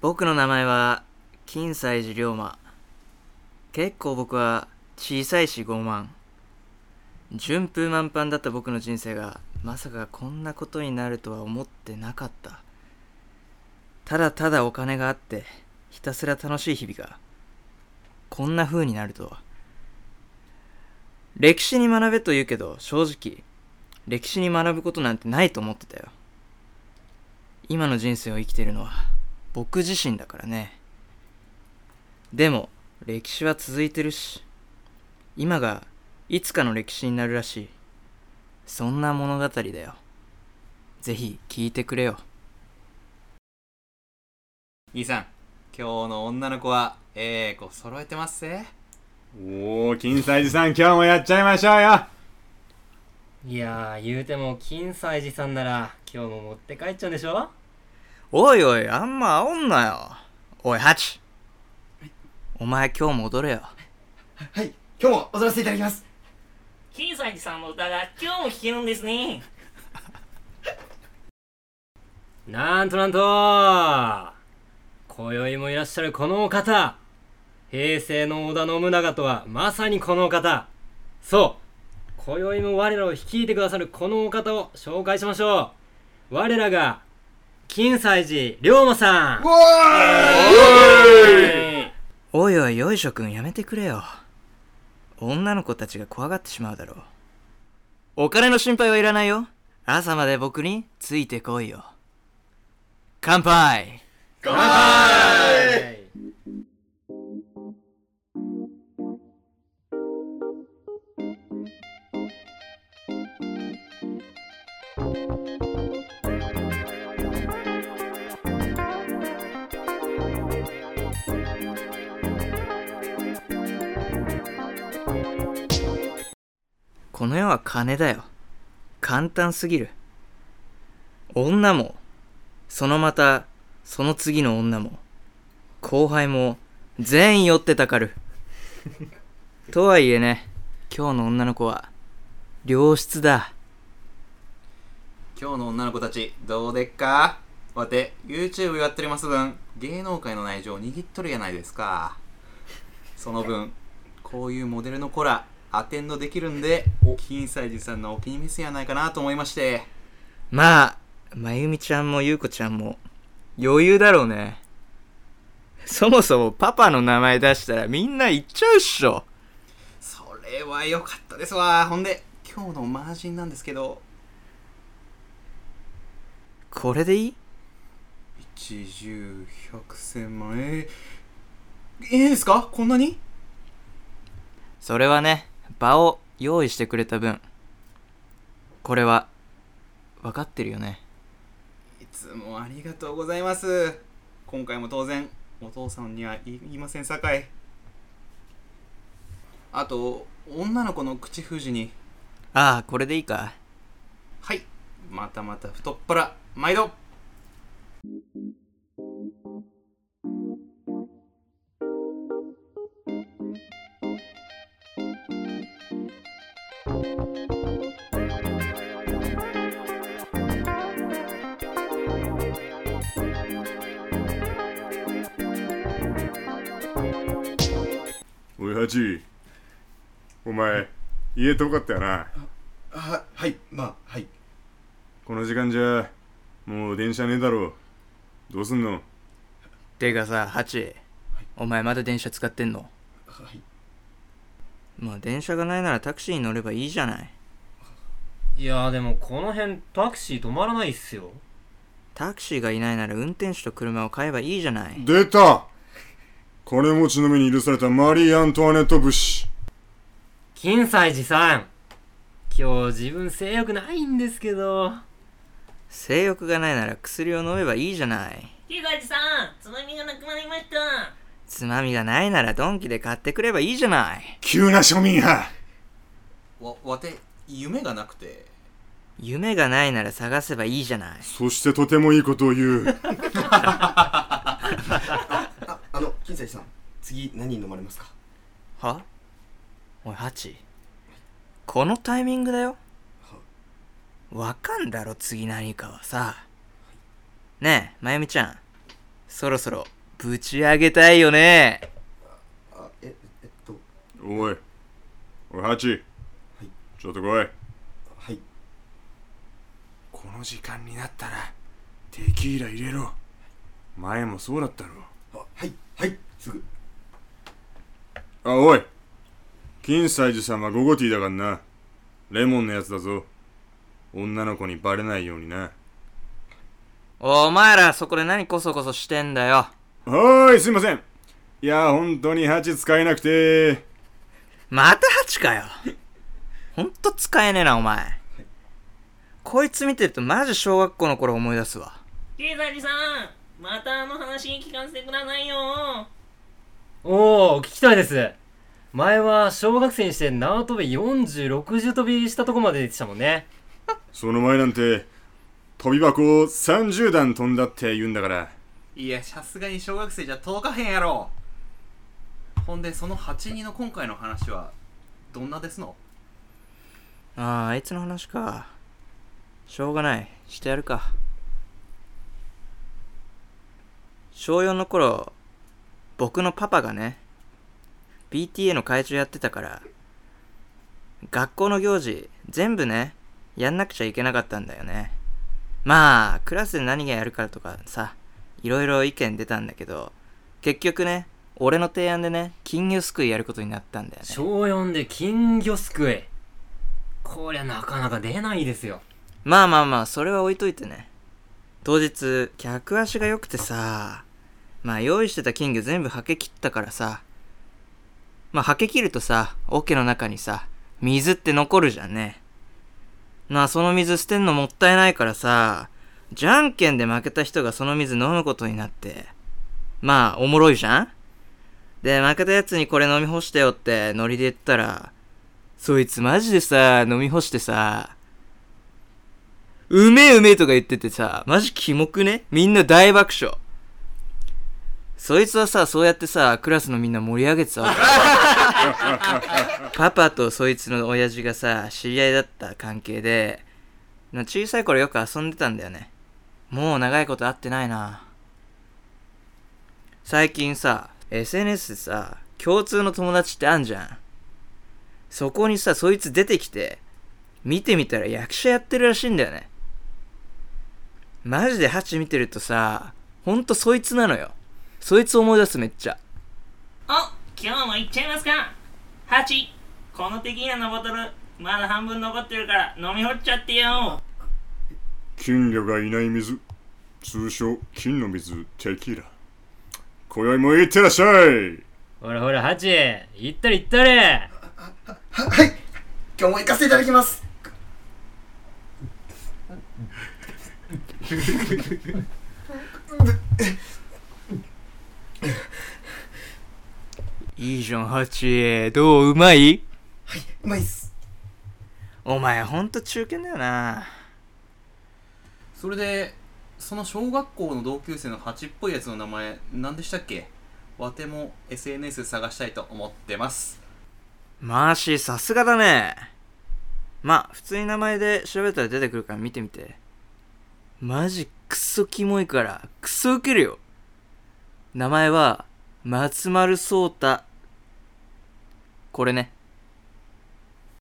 僕の名前は金西寺龍馬。結構僕は小さいし傲慢。順風満帆だった僕の人生がまさかこんなことになるとは思ってなかった。ただただお金があってひたすら楽しい日々がこんな風になるとは。歴史に学べと言うけど正直歴史に学ぶことなんてないと思ってたよ。今の人生を生きてるのは。僕自身だからね。でも歴史は続いてるし今がいつかの歴史になるらしい。そんな物語だよ。ぜひ聞いてくれよ。兄さん今日の女の子はええ子揃えてますせおお金西寺さん今日もやっちゃいましょうよ。いやー言うても金西寺さんなら今日も持って帰っちゃうんでしょ？おいおいあんま煽んなよ。おいハチ。お前今日も踊れよ。はい。今日も踊らせていただきます。金西寺さんの歌が今日も聴けるんですね。なんとなんと今宵もいらっしゃるこのお方平成の織田信長とはまさにこのお方。そう。今宵も我らを率いてくださるこのお方を紹介しましょう。我らが金西寺龍馬さん。おい。おいよいしょくんやめてくれよ。女の子たちが怖がってしまうだろう。お金の心配はいらないよ。朝まで僕についてこいよ。乾杯この世は金だよ。簡単すぎる。女もそのまたその次の女も後輩も全員寄ってたかる。とはいえね今日の女の子は良質だ。今日の女の子たちどうでっか？わて YouTube やっております分芸能界の内情を握っとるやないですか。その分こういうモデルの子らアテンドできるんで金西寺さんのお気に召すやないかなと思いまして。まあまゆみちゃんもゆうこちゃんも余裕だろうね。そもそもパパの名前出したらみんな言っちゃうっしょ。それは良かったですわ。ほんで今日のマージンなんですけど。これでいい？一十百千万えー、ええですか？こんなに？それはね場を用意してくれた分。これは分かってるよね。いつもありがとうございます。今回も当然お父さんには言いませんさかい。あと女の子の口封じに。ああこれでいいか。はい。またまた太っ腹毎度おい。ハチお前家遠かったよな？ははいまあはい。この時間じゃもう電車ねえだろ。どうすんの？てかさハチ。お前まだ電車使ってんの？はい。まあ電車がないならタクシーに乗ればいいじゃない。いやーでもこの辺タクシー止まらないっすよ。タクシーがいないなら運転手と車を買えばいいじゃない。出た金持ちの目に許されたマリー・アントワネット節金西寺さん。今日自分性欲ないんですけど。性欲がないなら薬を飲めばいいじゃない。金西寺さんつまみがなくなりました。つまみがないならドンキで買ってくればいいじゃない。急な庶民派。わわて夢がなくて。夢がないなら探せばいいじゃない。そしてとてもいいことを言う ああの金西さん次何飲まれますか？は？おいハチ。このタイミングだよ。わかんだろ次何かはさ。ねえまゆみちゃん。そろそろぶち上げたいよね。あええっと。おい。おいハチ、ちょっと来い。はい。この時間になったらテキーラ入れろ。前もそうだったろ。あはいはいすぐ。あおい。金斎寺様ゴゴティーだからな。レモンのやつだぞ。女の子にバレないようにな。お前らそこで何コソコソしてんだよ。はーいすいません。いや本当にハチ使えなくて。またハチかよ。ほんと使えねえなお前。こいつ見てるとマジ小学校の頃思い出すわ。経済さんまたあの話聞かせてくださいよ。おお聞きたいです。前は小学生にして縄跳び4060跳びしたとこまででしたもんね。その前なんて飛び箱を30段飛んだって言うんだから。いやさすがに小学生じゃ遠かへんやろ。ほんでその8人の今回の話はどんなですの？あああいつの話か。しょうがない。してやるか小4の頃僕のパパがね PTA の会長やってたから学校の行事全部ねやんなくちゃいけなかったんだよね。まあクラスで何がやるかとかさいろいろ意見出たんだけど結局ね俺の提案でね金魚すくいやることになったんだよね。小4で金魚すくい。こりゃなかなか出ないですよ。まあまあまあ、それは置いといてね。当日、客足が良くてさ、まあ用意してた金魚全部はけ切ったからさ、まあはけ切るとさ、桶の中にさ、水って残るじゃんね。まあその水捨てんのもったいないからさ、じゃんけんで負けた人がその水飲むことになって、まあおもろいじゃん？で、負けたやつにこれ飲み干してよってノリで言ったら、そいつマジでさ、飲み干してさ、うめえうめえとか言っててさ、マジキモくね？みんな大爆笑。そいつはさ、そうやってさ、クラスのみんな盛り上げてたわけ。パパとそいつの親父がさ、知り合いだった関係で、小さい頃よく遊んでたんだよね。もう長いこと会ってないな。最近さ、SNS でさ、共通の友達ってあんじゃん。そこにさ、そいつ出てきて、見てみたら役者やってるらしいんだよね。マジでハチ見てるとさ、ほんとそいつなのよ。そいつ思い出すめっちゃ。お今日も行っちゃいますか。ハチこのテキーラのボトルまだ半分残ってるから飲み干っちゃってよ。金魚がいない水。通称金の水テキーラ。今宵もいってらっしゃい。ほらほらハチ行ったり行ったりははい今日も行かせていただきますいいじゃん、ハチ。どう？うまい？うまいっすお前ほんと中堅だよな。それでその小学校の同級生の8っぽいやつの名前何でしたっけ？わても SNS 探したいと思ってますマーシーさすがだね。まあ、普通に名前で調べたら出てくるから見てみて。マジクソキモいから、クソウケるよ。名前は、松丸聡太。これね。